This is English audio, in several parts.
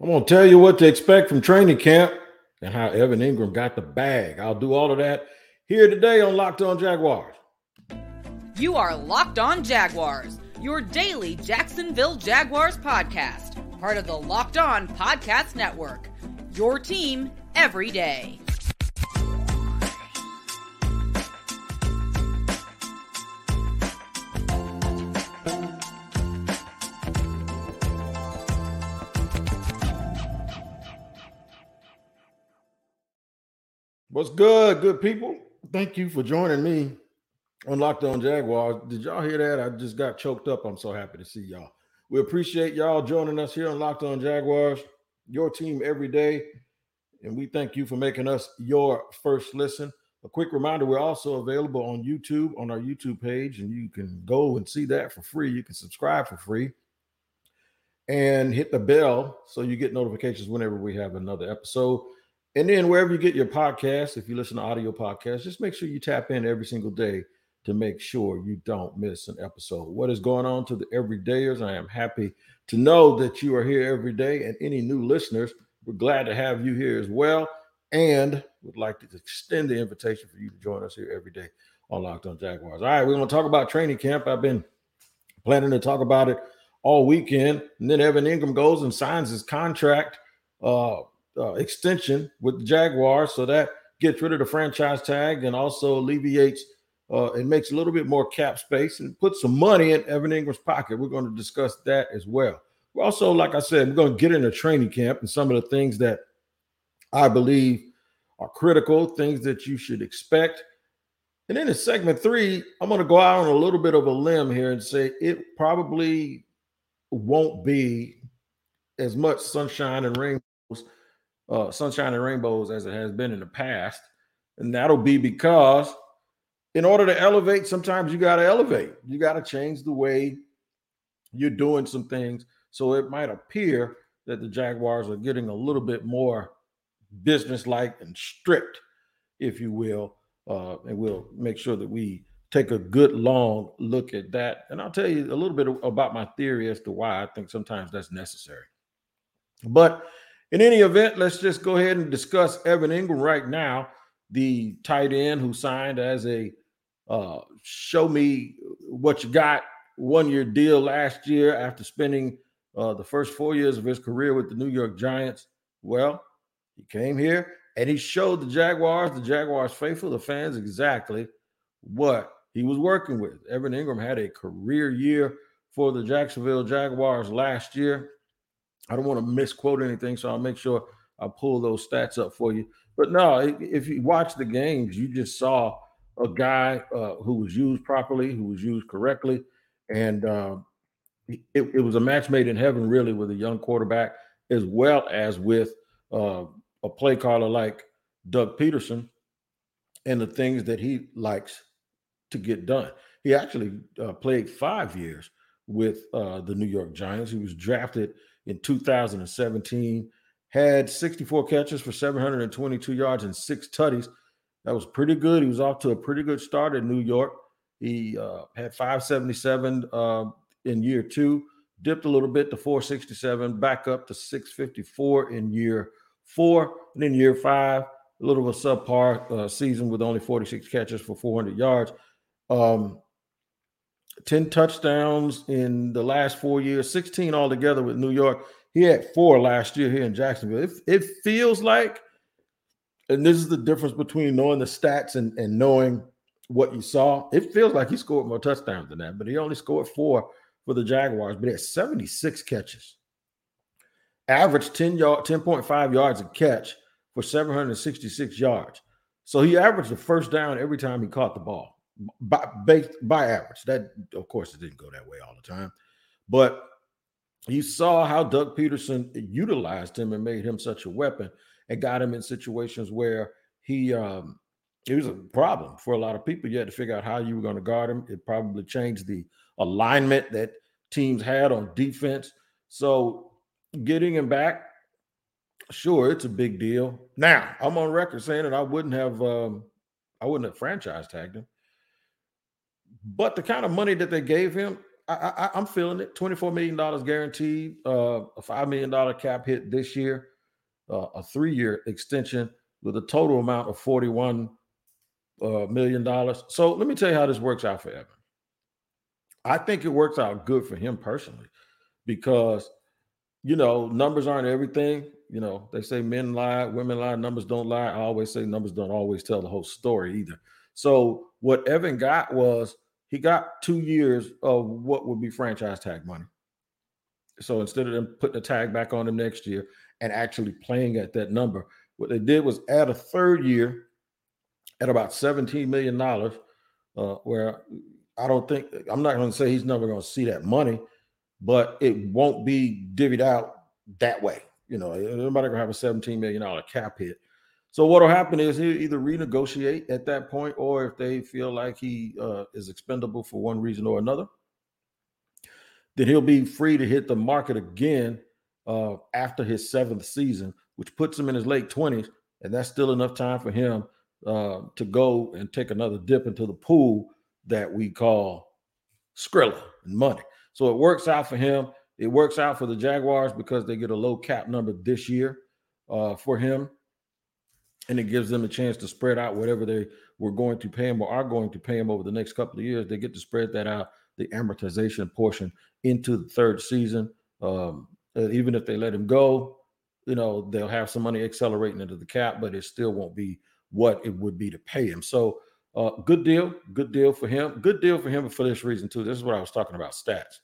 I'm going to tell you what to expect from training camp and how Evan Engram got the bag. I'll do all of that here today on Locked On Jaguars. You are Locked On Jaguars, your daily Jacksonville Jaguars podcast, part of the Locked On Podcast Network. Your team every day. What's good, good people? Thank you for joining me on Locked On Jaguars. Did y'all hear that? I just got choked up. I'm so happy to see y'all. We appreciate y'all joining us here on Locked On Jaguars, your team every day. And we thank you for making us your first listen. A quick reminder we're also available on YouTube, on our YouTube page, and you can go and see that for free. You can subscribe for free and hit the bell so you get notifications whenever we have another episode. And then wherever you get your podcast, if you listen to audio podcasts, just make sure you tap in every single day to make sure you don't miss an episode. What is going on to the everydayers? I am happy to know that you are here every day. And any new listeners, we're glad to have you here as well. And would like to extend the invitation for you to join us here every day on Locked On Jaguars. All right, we're going to talk about training camp. I've been planning to talk about it all weekend. And then Evan Engram goes and signs his contract. Uh, uh, extension with the Jaguars, so that gets rid of the franchise tag and also alleviates uh, it makes a little bit more cap space and puts some money in Evan Engram's pocket. We're going to discuss that as well. We're also, like I said, we're going to get into training camp and some of the things that I believe are critical, things that you should expect. And then in segment three, I'm going to go out on a little bit of a limb here and say it probably won't be as much sunshine and rainbows uh, sunshine and rainbows as it has been in the past. And that'll be because in order to elevate, sometimes you got to elevate. You got to change the way you're doing some things. So it might appear that the Jaguars are getting a little bit more businesslike and strict, if you will. Uh, and we'll make sure that we take a good long look at that. And I'll tell you a little bit about my theory as to why I think sometimes that's necessary. But in any event, let's just go ahead and discuss Evan Engram right now, the tight end who signed as a uh, show me what you got one year deal last year after spending uh, the first four years of his career with the New York Giants. Well, he came here and he showed the Jaguars, the Jaguars faithful, the fans exactly what he was working with. Evan Engram had a career year for the Jacksonville Jaguars last year. I don't want to misquote anything, so I'll make sure I pull those stats up for you. But no, if you watch the games, you just saw a guy uh, who was used properly, who was used correctly, and uh, it, it, was a match made in heaven, really, with a young quarterback as well as with uh, a play caller like Doug Pederson and the things that he likes to get done. He actually uh, played five years with uh, the New York Giants. He was drafted in 2017. Had 64 catches for 722 yards and six tutties. That was pretty good. He was off to a pretty good start in New York. He uh, had 577 uh, in year two, dipped a little bit to 467, back up to 654 in year four. And in year five, a little of a subpar uh, season with only 46 catches for 400 yards. Um, 10 touchdowns in the last four years, 16 altogether with New York. He had four last year here in Jacksonville. It, it feels like, and this is the difference between knowing the stats and, and knowing what you saw. It feels like he scored more touchdowns than that, but he only scored four for the Jaguars, but he had 76 catches. Averaged 10 yard, 10.5 yards a catch for 766 yards. So he averaged a first down every time he caught the ball by based by average. That of course it didn't go that way all the time, but you saw how Doug Pederson utilized him and made him such a weapon and got him in situations where he um it was a problem for a lot of people. You had to figure out how you were going to guard him. It probably changed the alignment that teams had on defense. So getting him back, sure, it's a big deal. Now I'm on record saying that I wouldn't have um I wouldn't have franchise tagged him. But the kind of money that they gave him, I, am feeling it. $24 million guaranteed, uh, a $5 million cap hit this year, uh, a three year extension with a total amount of 41 uh, million dollars. So let me tell you how this works out for Evan. I think it works out good for him personally because, you know, numbers aren't everything. You know, they say men lie, women lie, numbers don't lie. I always say numbers don't always tell the whole story either. So what Evan got was he got two years of what would be franchise tag money. So instead of them putting the tag back on him next year and actually playing at that number, what they did was add a third year at about $17 million, uh, where I don't think, I'm not going to say he's never going to see that money, but it won't be divvied out that way. You know, everybody gonna have a $17 million cap hit. So what'll happen is he'll either renegotiate at that point, or if they feel like he uh, is expendable for one reason or another, then he'll be free to hit the market again uh, after his seventh season, which puts him in his late twenties, and that's still enough time for him uh, to go and take another dip into the pool that we call Skrilla and money. So it works out for him. It works out for the Jaguars because they get a low cap number this year uh, for him. And it gives them a chance to spread out whatever they were going to pay him or are going to pay him over the next couple of years. They get to spread that out, the amortization portion, into the third season. Um, even if they let him go, you know, they'll have some money accelerating into the cap, but it still won't be what it would be to pay him. So, uh, good deal, good deal for him. Good deal for him for this reason, too. This is what I was talking about stats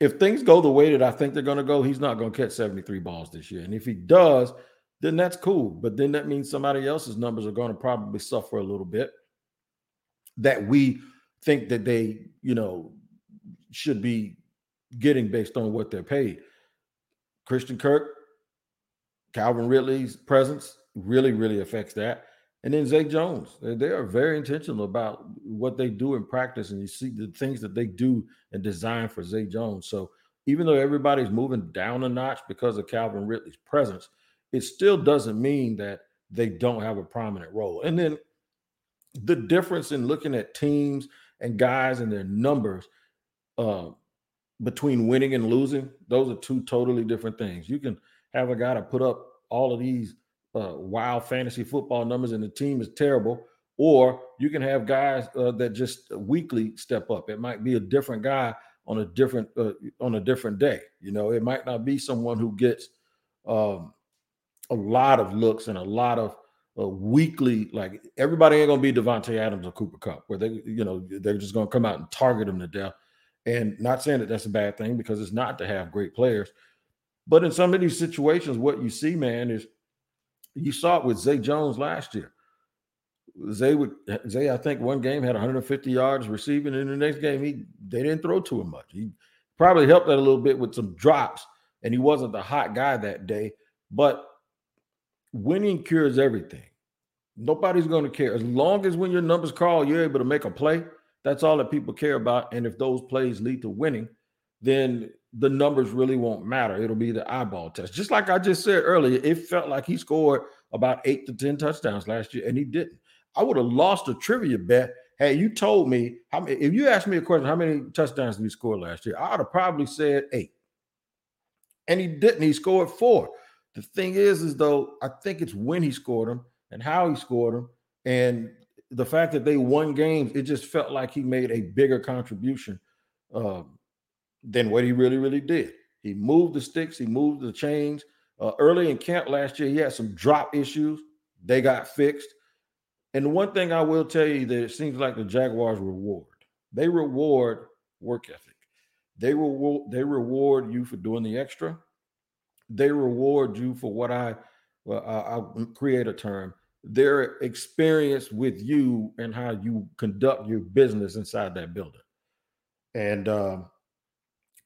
if things go the way that I think they're going to go, he's not going to catch 73 balls this year. And if he does, then that's cool. But then that means somebody else's numbers are going to probably suffer a little bit that we think that they, you know, should be getting based on what they're paid. Christian Kirk, Calvin Ridley's presence really, really affects that. And then Zay Jones, they, are very intentional about what they do in practice, and you see the things that they do and design for Zay Jones. So even though everybody's moving down a notch because of Calvin Ridley's presence, it still doesn't mean that they don't have a prominent role. And then the difference in looking at teams and guys and their numbers uh, between winning and losing, those are two totally different things. You can have a guy to put up all of these uh, wild fantasy football numbers and the team is terrible, or you can have guys uh, that just weekly step up. It might be a different guy on a different uh, on a different day. You know, it might not be someone who gets um, a lot of looks and a lot of uh, weekly. Like everybody ain't gonna be Davante Adams or Cooper Kupp, where they you know they're just gonna come out and target them to death. And not saying that that's a bad thing because it's not to have great players, but in some of these situations, what you see, man, is you saw it with Zay Jones last year. Zay would Zay, I think one game had 150 yards receiving, and the next game he they didn't throw to him much. He probably helped that a little bit with some drops, and he wasn't the hot guy that day. But winning cures everything. Nobody's going to care as long as when your numbers call, you're able to make a play. That's all that people care about. And if those plays lead to winning, then the numbers really won't matter. It'll be the eyeball test. Just like I just said earlier, it felt like he scored about eight to 10 touchdowns last year, and he didn't. I would have lost a trivia bet had you told me how many, if you asked me a question, how many touchdowns did he score last year? I would have probably said eight. And he didn't. He scored four. The thing is, is though, I think it's when he scored them and how he scored them. And the fact that they won games, it just felt like he made a bigger contribution um, than what he really, really did. He moved the sticks, he moved the chains. Uh, early in camp last year, he had some drop issues. They got fixed. And the one thing I will tell you that it seems like the Jaguars reward. They reward work ethic. They reward they reward you for doing the extra. They reward you for what I well, I'll create a term. Their experience with you and how you conduct your business inside that building. And um,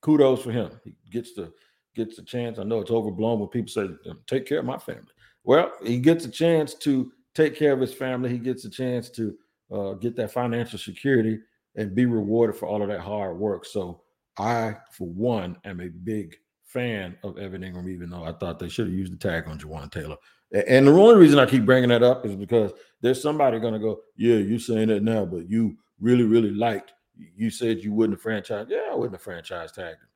kudos for him. He gets the gets a chance. I know it's overblown when people say, "Take care of my family." Well, he gets a chance to take care of his family. He gets a chance to uh, get that financial security and be rewarded for all of that hard work. So, I, for one, am a big fan of Evan Engram, even though I thought they should have used the tag on Jawaan Taylor. And the only reason I keep bringing that up is because there's somebody going to go, "Yeah, you're saying that now, but you really, really liked You said you wouldn't franchise. Yeah, I wouldn't have franchise tagged him.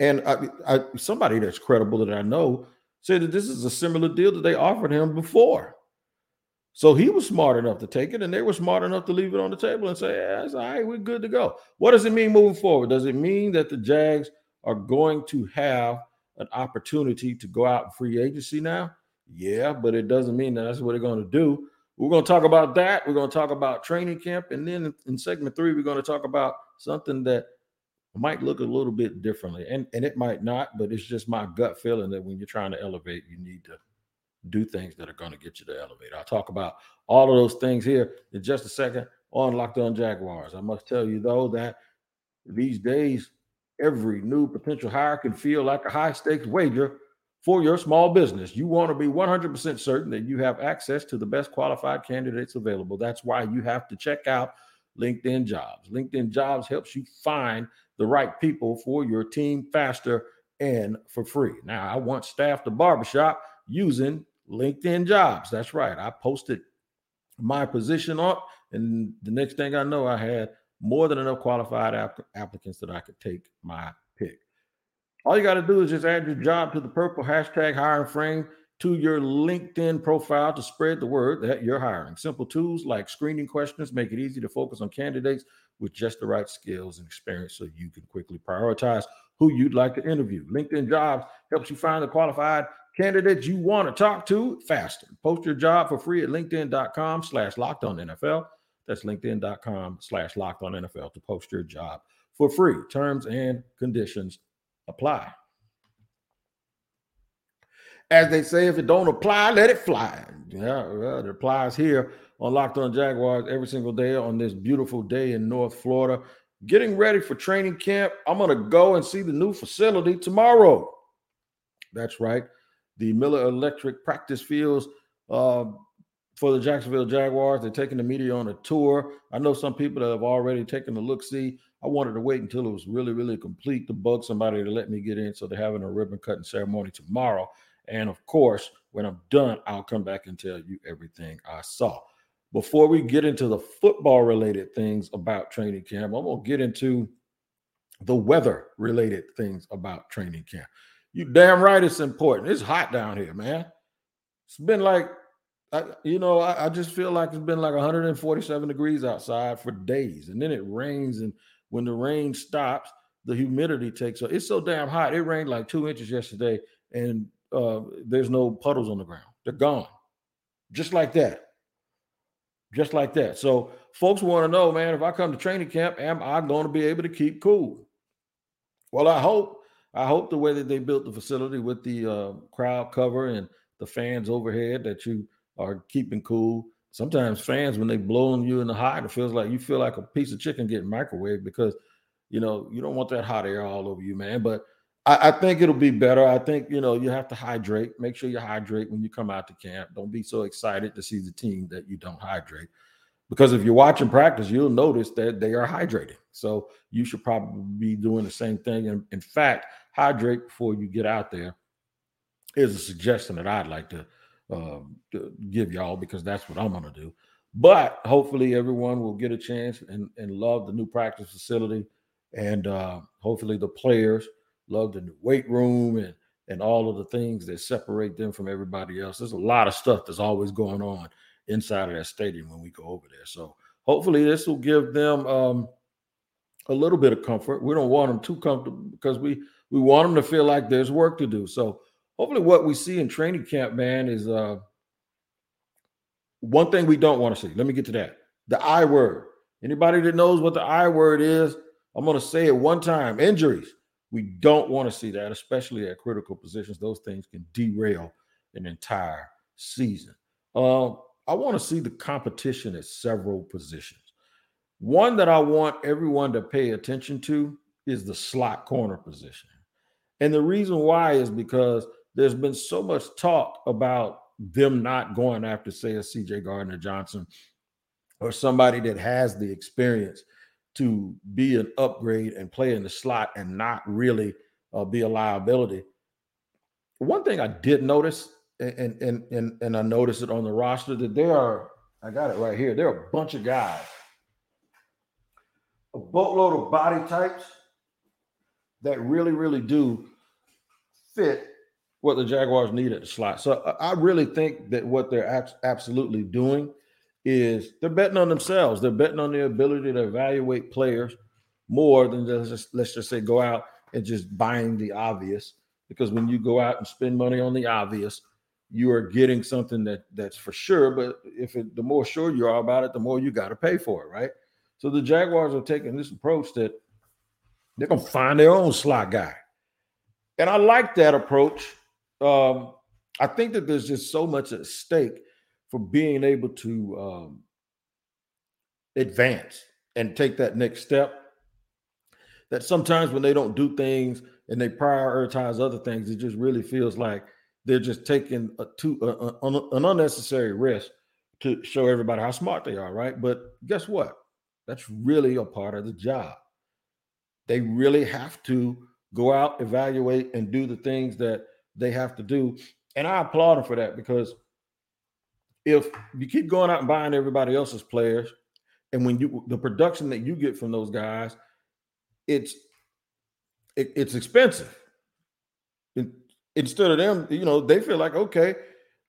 And I, I, somebody that's credible that I know said that this is a similar deal that they offered him before. So he was smart enough to take it, and they were smart enough to leave it on the table and say, yeah, all right, we're good to go. What does it mean moving forward? Does it mean that the Jags are going to have an opportunity to go out in free agency now? Yeah, but it doesn't mean that that's what they're going to do. We're going to talk about that. We're going to talk about training camp. And then in segment three, we're going to talk about something that might look a little bit differently. And, and it might not, but it's just my gut feeling that when you're trying to elevate, you need to do things that are going to get you to elevate. I'll talk about all of those things here in just a second on Locked On Jaguars. I must tell you, though, that these days, every new potential hire can feel like a high stakes wager for your small business. You want to be 100% certain that you have access to the best qualified candidates available. That's why you have to check out LinkedIn Jobs. LinkedIn Jobs helps you find the right people for your team faster and for free. Now, I want staff the barbershop using LinkedIn Jobs. That's right. I posted my position up, and the next thing I know, I had more than enough qualified app- applicants that I could take my pick. All you got to do is just add your job to the purple hashtag hiring frame to your LinkedIn profile to spread the word that you're hiring. Simple tools like screening questions make it easy to focus on candidates with just the right skills and experience so you can quickly prioritize who you'd like to interview. LinkedIn Jobs helps you find the qualified candidates you want to talk to faster. Post your job for free at linkedin.com slash locked on NFL. That's linkedin.com slash locked on NFL to post your job for free. Terms and conditions apply. As they say, if it don't apply, let it fly. Yeah, well, it applies here on Locked On Jaguars every single day on this beautiful day in North Florida. Getting ready for training camp. I'm going to go and see the new facility tomorrow. That's right. The Miller Electric practice fields uh, for the Jacksonville Jaguars. They're taking the media on a tour. I know some people that have already taken a look see. I wanted to wait until it was really, really complete to bug somebody to let me get in. So they're having a ribbon cutting ceremony tomorrow. And of course, when I'm done, I'll come back and tell you everything I saw. Before we get into the football related things about training camp, I'm going to get into the weather related things about training camp. You damn right it's important. It's hot down here, man. It's been like, I, you know, I, I just feel like it's been like 147 degrees outside for days. And then it rains. And when the rain stops, the humidity takes up. It's so damn hot. It rained like two inches yesterday. And uh, there's no puddles on the ground. They're gone, just like that. Just like that. So, folks want to know, man, if I come to training camp, am I going to be able to keep cool? Well, I hope. I hope the way that they built the facility with the uh, crowd cover and the fans overhead that you are keeping cool. Sometimes fans, when they blow on you in the hot, it feels like you feel like a piece of chicken getting microwaved because you know you don't want that hot air all over you, man. But I, I, think it'll be better. I think you know you have to hydrate. Make sure you hydrate when you come out to camp. Don't be so excited to see the team that you don't hydrate. Because if you're watching practice, you'll notice that they are hydrating. So you should probably be doing the same thing. And in fact, hydrate before you get out there is a suggestion that I'd like to, uh, give y'all because that's what I'm going to do. But hopefully, everyone will get a chance and, and love the new practice facility. And uh, hopefully, the players love the new weight room and and all of the things that separate them from everybody else. There's a lot of stuff that's always going on inside of that stadium when we go over there. So hopefully this will give them um, a little bit of comfort. We don't want them too comfortable because we we want them to feel like there's work to do. So hopefully what we see in training camp, man, is uh, one thing we don't want to see. Let me get to that. The I word. Anybody that knows what the I word is, I'm going to say it one time. Injuries. We don't want to see that, especially at critical positions. Those things can derail an entire season. Uh, I want to see the competition at several positions. One that I want everyone to pay attention to is the slot corner position. And the reason why is because there's been so much talk about them not going after, say, a CJ Gardner Johnson or somebody that has the experience to be an upgrade and play in the slot and not really uh, be a liability. One thing I did notice, and and and and I noticed it on the roster that there are. I got it right here. There are a bunch of guys a boatload of body types that really, really do fit what the Jaguars need at the slot. So uh, I really think that what they're absolutely doing is they're betting on themselves. They're betting on their ability to evaluate players more than just let's just say go out and just buying the obvious. Because when you go out and spend money on the obvious, you are getting something that that's for sure. But if it, the more sure you are about it, the more you got to pay for it, right? So the Jaguars are taking this approach that they're gonna find their own slot guy, and I like that approach. Um, I think that there's just so much at stake for being able to um, advance and take that next step. That sometimes when they don't do things and they prioritize other things, it just really feels like they're just taking a too a, a, an unnecessary risk to show everybody how smart they are, right? But guess what? That's really a part of the job. They really have to go out, evaluate, and do the things that they have to do. And I applaud them for that because if you keep going out and buying everybody else's players, and when you the production that you get from those guys, it's it, it's expensive. Instead of them, you know, they feel like okay,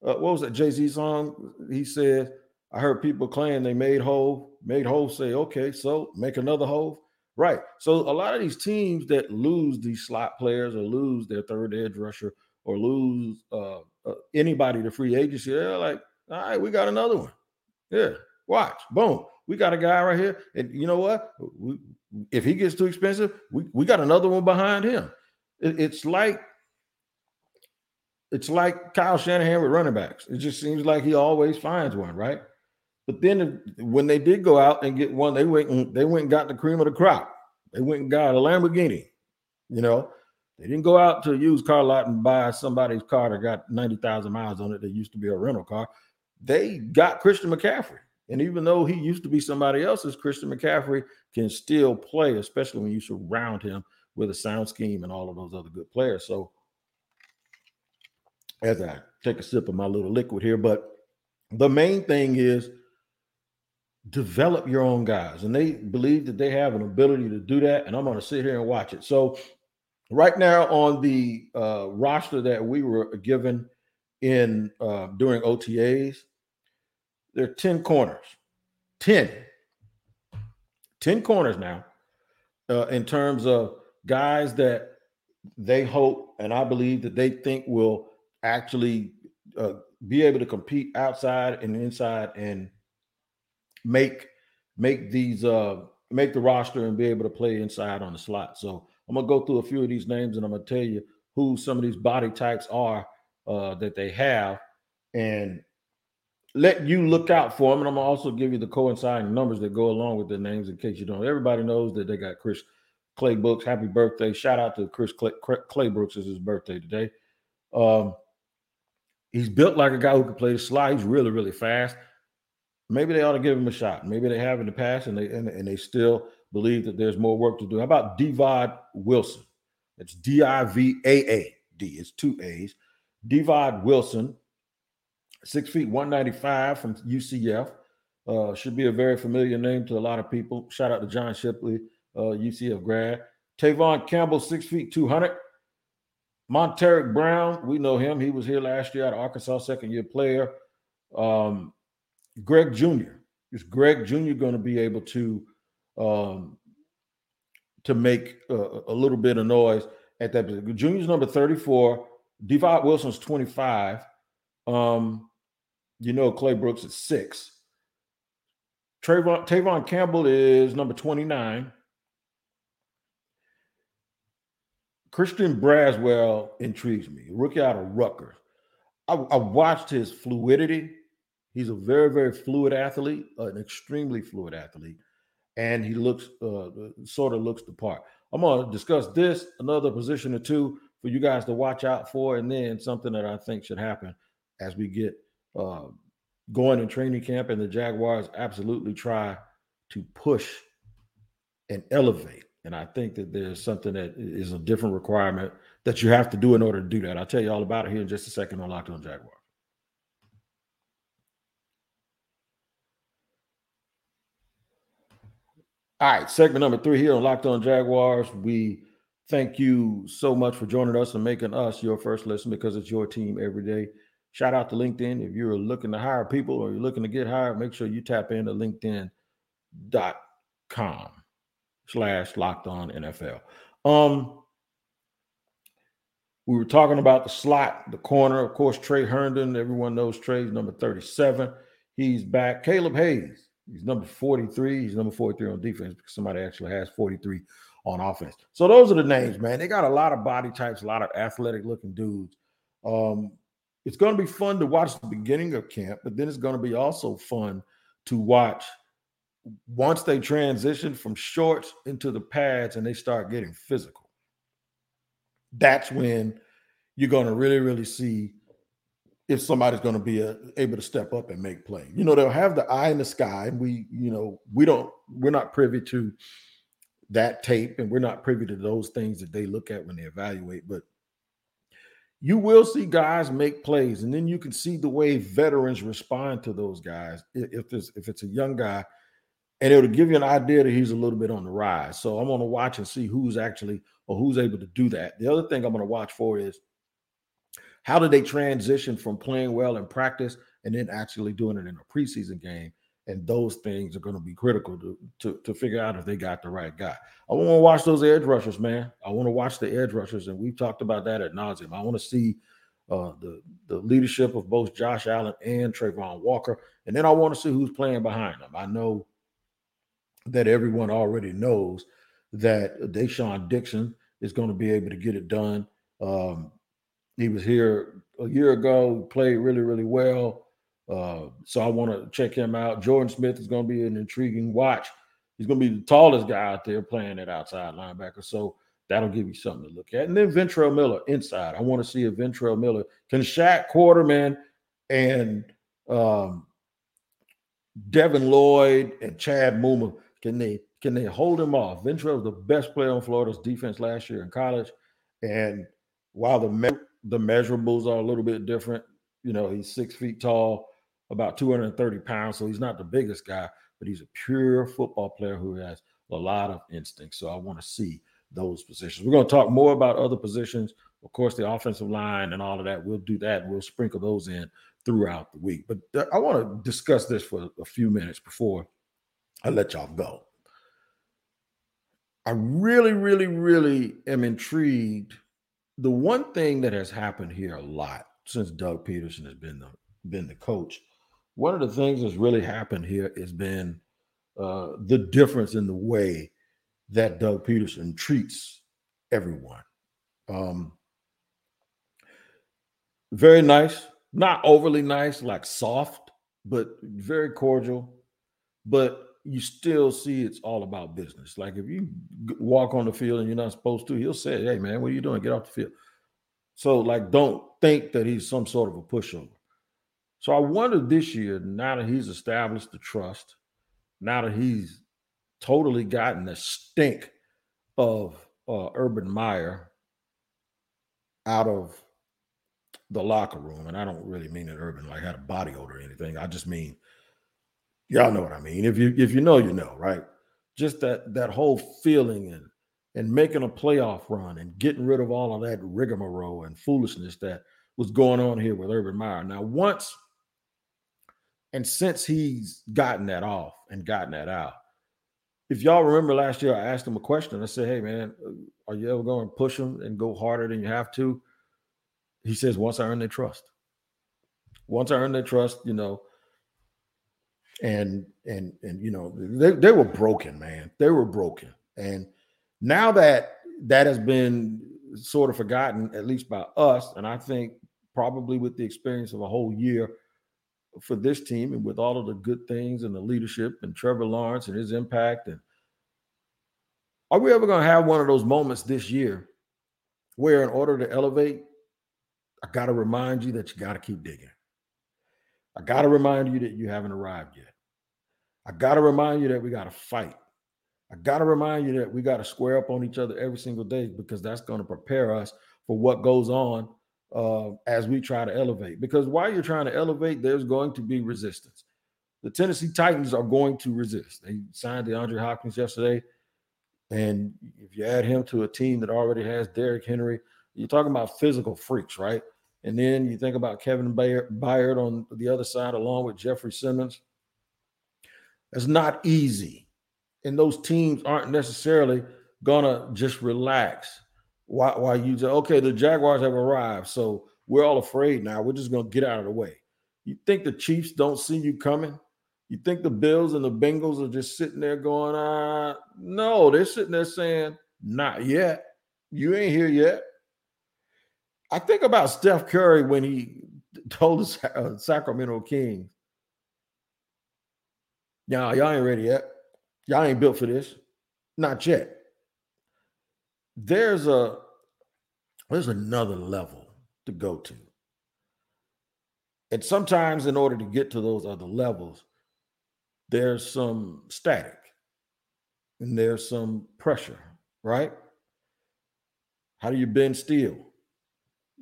uh, what was that Jay Z song? He said, "I heard people claim they made whole, made whole say, okay, so make another whole." Right. So a lot of these teams that lose these slot players or lose their third edge rusher or lose uh, uh, anybody to free agency, they're like, all right, we got another one. Yeah, watch, boom. We got a guy right here. And you know what? We, if he gets too expensive, we, we got another one behind him. It, it's like it's like Kyle Shanahan with running backs. It just seems like he always finds one, right? But then when they did go out and get one, they went and they went and got the cream of the crop. They went and got a Lamborghini. You know, they didn't go out to a used car lot and buy somebody's car that got 90,000 miles on it that used to be a rental car they got Christian McCaffrey. And even though he used to be somebody else's, Christian McCaffrey can still play, especially when you surround him with a sound scheme and all of those other good players. So, as I take a sip of my little liquid here, but the main thing is develop your own guys. And they believe that they have an ability to do that. And I'm going to sit here and watch it. So, right now on the uh, roster that we were given in uh, during OTAs. There are 10 corners. 10. 10 corners now uh, in terms of guys that they hope and I believe that they think will actually uh, be able to compete outside and inside and make make these uh make the roster and be able to play inside on the slot. So I'm gonna go through a few of these names and I'm gonna tell you who some of these body types are uh, that they have and let you look out for them. And I'm gonna also give you the coinciding numbers that go along with the names in case you don't. Everybody knows that they got Chris Claybrooks. Happy birthday! Shout out to Chris Clay, Claybrooks. Is his birthday today. Um, he's built like a guy who can play the slide. He's really, really fast. Maybe they ought to give him a shot. Maybe they have in the past, and they and, and they still believe that there's more work to do. How about Divaad Wilson? It's D I V A A D. It's two A's. Divaad Wilson, six feet 195 from UCF. Uh, should be a very familiar name to a lot of people. Shout out to John Shipley, uh, UCF grad. Tevaughn Campbell, six feet 200. Montaric Brown, we know him. He was here last year at Arkansas, second year player. Um, Greg Jr. Is Greg Jr. going to be able to um, to make uh, a little bit of noise at that position? Junior's number 34. Divaad Wilson's 25. Um, you know, Claybrooks is six. Trayvon, Tevaughn Campbell is number 29. Christian Braswell intrigues me. Rookie out of Rutgers. I, I, watched his fluidity. He's a very, very fluid athlete, an extremely fluid athlete, and he looks uh, sort of looks the part. I'm to discuss this, another position or two for you guys to watch out for, and then something that I think should happen as we get uh, going in training camp, and the Jaguars absolutely try to push and elevate. And I think that there's something that is a different requirement that you have to do in order to do that. I'll tell you all about it here in just a second on Locked On Jaguars. All right, segment number three here on Locked On Jaguars. We thank you so much for joining us and making us your first listen because it's your team every day. Shout out to LinkedIn. If you're looking to hire people or you're looking to get hired, make sure you tap into LinkedIn.com slash locked on NFL. Um, we were talking about the slot, the corner. Of course, Tre Herndon. Everyone knows Tre's number 37. He's back. Kaleb Hayes. He's number 43. He's number 43 on defense because somebody actually has 43 on offense. So those are the names, man. They got a lot of body types, a lot of athletic looking dudes. Um, it's going to be fun to watch the beginning of camp, but then it's going to be also fun to watch once they transition from shorts into the pads and they start getting physical that's when you're going to really, really see if somebody's going to be a, uh, able to step up and make play. You know, they'll have the eye in the sky, we, you know, we don't, we're not privy to that tape, and we're not privy to those things that they look at when they evaluate. But you will see guys make plays, and then you can see the way veterans respond to those guys. If it's if it's a young guy, and it'll give you an idea that he's a little bit on the rise. So I'm going to watch and see who's actually or who's able to do that. The other thing I'm going to watch for is how do they transition from playing well in practice and then actually doing it in a preseason game? And those things are going to be critical to, to, to figure out if they got the right guy. I want to watch those edge rushers, man. I want to watch the edge rushers, and we've talked about that at nauseum. I want to see uh, the the leadership of both Josh Allen and Travon Walker, and then I want to see who's playing behind them. I know that everyone already knows that De'Shaan Dixon is going to be able to get it done. Um, he was here a year ago, played really, really well. Uh, so I want to check him out. Jordan Smith is going to be an intriguing watch. He's going to be the tallest guy out there playing at outside linebacker. So that'll give you something to look at. And then Ventrell Miller inside. I want to see if Ventrell Miller can Shaq Quarterman and um, Devin Lloyd and Chad Muma can they can they hold him off? Ventrell was the best player on Florida's defense last year in college, and while the the measurables are a little bit different, you know, he's six feet tall, about 230 pounds, so he's not the biggest guy, but he's a pure football player who has a lot of instinct. So I want to see those positions. We're going to talk more about other positions, of course, the offensive line and all of that. We'll do that. We'll sprinkle those in throughout the week. But I want to discuss this for a few minutes before I let y'all go. I really, really, really am intrigued. The one thing that has happened here a lot since Doug Pederson has been the been the coach, one of the things that's really happened here has been uh, the difference in the way that Doug Pederson treats everyone. Um, very nice, not overly nice, like soft, but very cordial. But you still see it's all about business. Like if you walk on the field and you're not supposed to, he'll say, "Hey man, what are you doing? Get off the field." So like, don't think that he's some sort of a pushover. So I wonder this year, now that he's established the trust, now that he's totally gotten the stink of uh, Urban Meyer out of the locker room, and I don't really mean that Urban like had a body odor or anything. I just mean Y'all know what I mean. If you if you know, you know, right? Just that that whole feeling and and making a playoff run and getting rid of all of that rigmarole and foolishness that was going on here with Urban Meyer. Now, once and since he's gotten that off and gotten that out, if y'all remember last year, I asked him a question. I said, "Hey, man, uh, are you ever going to push them and go harder than you have to?" He says, "Once I earn their trust. Once I earn their trust, you know, and and and you know they, they were broken man. They were broken. And now that that has been sort of forgotten at least by us and i think probably with the experience of a whole year for this team and with all of the good things and the leadership and trevor lawrence and his impact and are we ever going to have one of those moments this year where in order to elevate i got to remind you that you got to keep digging I got to remind you that you haven't arrived yet. I got to remind you that we got to fight. I got to remind you that we got to square up on each other every single day because that's going to prepare us for what goes on uh, as we try to elevate. Because while you're trying to elevate, there's going to be resistance. the Tennessee Titans are going to resist. They signed DeAndre Hopkins yesterday. And if you add him to a team that already has Derrick Henry, you're talking about physical freaks, right? And then you think about Kevin Byard on the other side, along with Jeffrey Simmons. It's not easy. And those teams aren't necessarily gonna just relax while, while you say, okay, the Jaguars have arrived. So we're all afraid now. We're just gonna get out of the way. You think the Chiefs don't see you coming? You think the Bills and the Bengals are just sitting there going, uh, no, they're sitting there saying, not yet. You ain't here yet. I think about Steph Curry when he told the uh, Sacramento Kings, y'all, y'all ain't ready yet. Y'all ain't built for this. Not yet. There's a there's another level to go to. And sometimes in order to get to those other levels, there's some static and there's some pressure, right? How do you bend steel?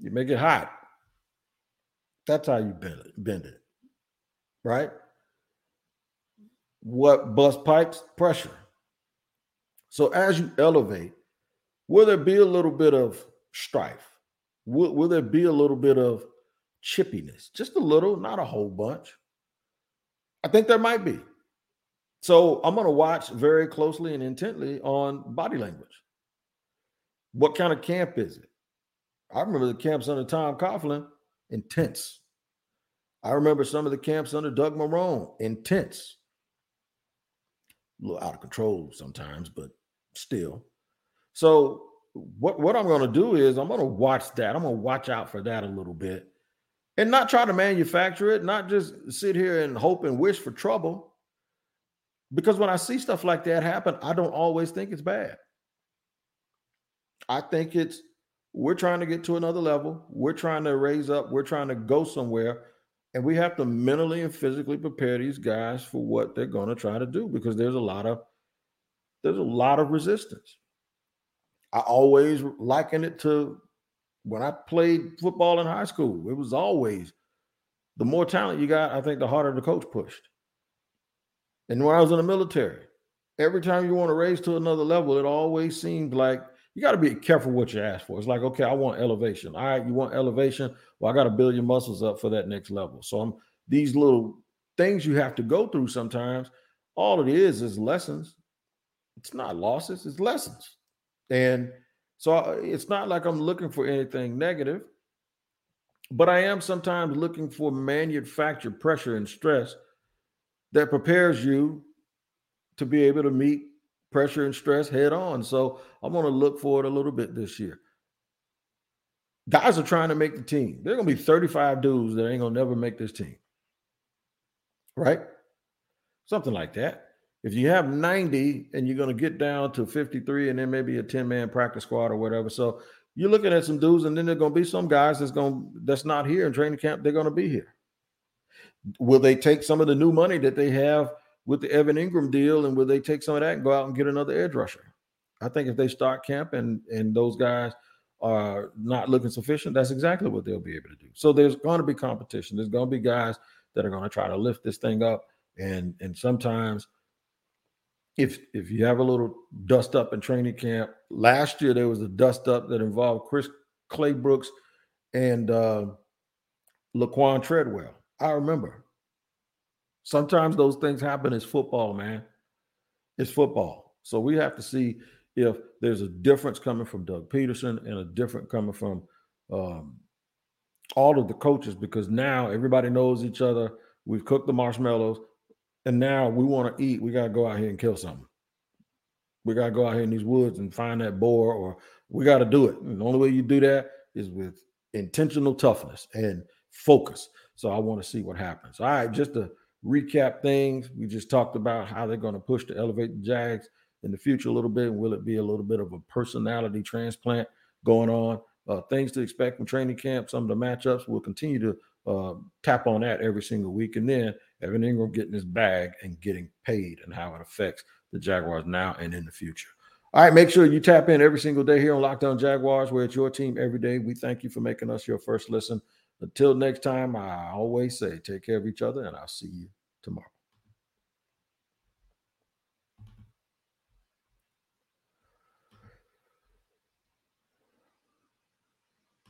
You make it hot. That's how you bend it, bend it. Right? What bust pipes? Pressure. So as you elevate, will there be a little bit of strife? Will, will there be a little bit of chippiness? Just a little, not a whole bunch. I think there might be. So I'm going to watch very closely and intently on body language. What kind of camp is it? I remember the camps under Tom Coughlin, intense. I remember some of the camps under Doug Marrone, intense. A little out of control sometimes, but still. So what, what I'm going to do is I'm going to watch that. I'm going to watch out for that a little bit and not try to manufacture it, not just sit here and hope and wish for trouble. Because when I see stuff like that happen, I don't always think it's bad. I think it's we're trying to get to another level. We're trying to raise up. We're trying to go somewhere. And we have to mentally and physically prepare these guys for what they're going to try to do because there's a lot of there's a lot of resistance. I always liken it to when I played football in high school. It was always the more talent you got, I think the harder the coach pushed. And when I was in the military, every time you want to raise to another level, it always seemed like you got to be careful what you ask for. It's like, okay, I want elevation. All right, you want elevation. Well, I got to build your muscles up for that next level. So I'm these little things you have to go through sometimes. All it is is lessons. It's not losses, it's lessons. And so uh, it's not like I'm looking for anything negative, but I am sometimes looking for manufactured pressure and stress that prepares you to be able to meet pressure and stress head on. So I'm going to look for it a little bit this year. Guys are trying to make the team. There are going to be 35 dudes that ain't going to never make this team. Right? Something like that. If you have 90 and you're going to get down to 53 and then maybe a 10 man practice squad or whatever. So you're looking at some dudes and then there's going to be some guys that's going that's not here in training camp. They're going to be here. Will they take some of the new money that they have with the Evan Engram deal, and will they take some of that and go out and get another edge rusher? I think if they start camp and and those guys are not looking sufficient, that's exactly what they'll be able to do. So there's going to be competition. There's going to be guys that are going to try to lift this thing up, and and sometimes if if you have a little dust up in training camp, last year there was a dust up that involved Chris Claybrooks and uh, Laquan Treadwell. I remember. Sometimes those things happen. It's football, man. It's football. So we have to see if there's a difference coming from Doug Pederson and a different coming from um, all of the coaches because now everybody knows each other. We've cooked the marshmallows, and now we want to eat. We got to go out here and kill something. We got to go out here in these woods and find that boar, or we got to do it. And the only way you do that is with intentional toughness and focus. So I want to see what happens. All right, just to recap things, we just talked about how they're going to push to elevate the Jags in the future a little bit. Will it be a little bit of a personality transplant going on? Uh, things to expect from training camp, some of the matchups. We'll continue to uh, tap on that every single week. And then Evan Engram getting his bag and getting paid and how it affects the Jaguars now and in the future. All right, make sure you tap in every single day here on Locked On Jaguars, where it's your team every day. We thank you for making us your first listen. Until next time, I always say take care of each other, and I'll see you tomorrow.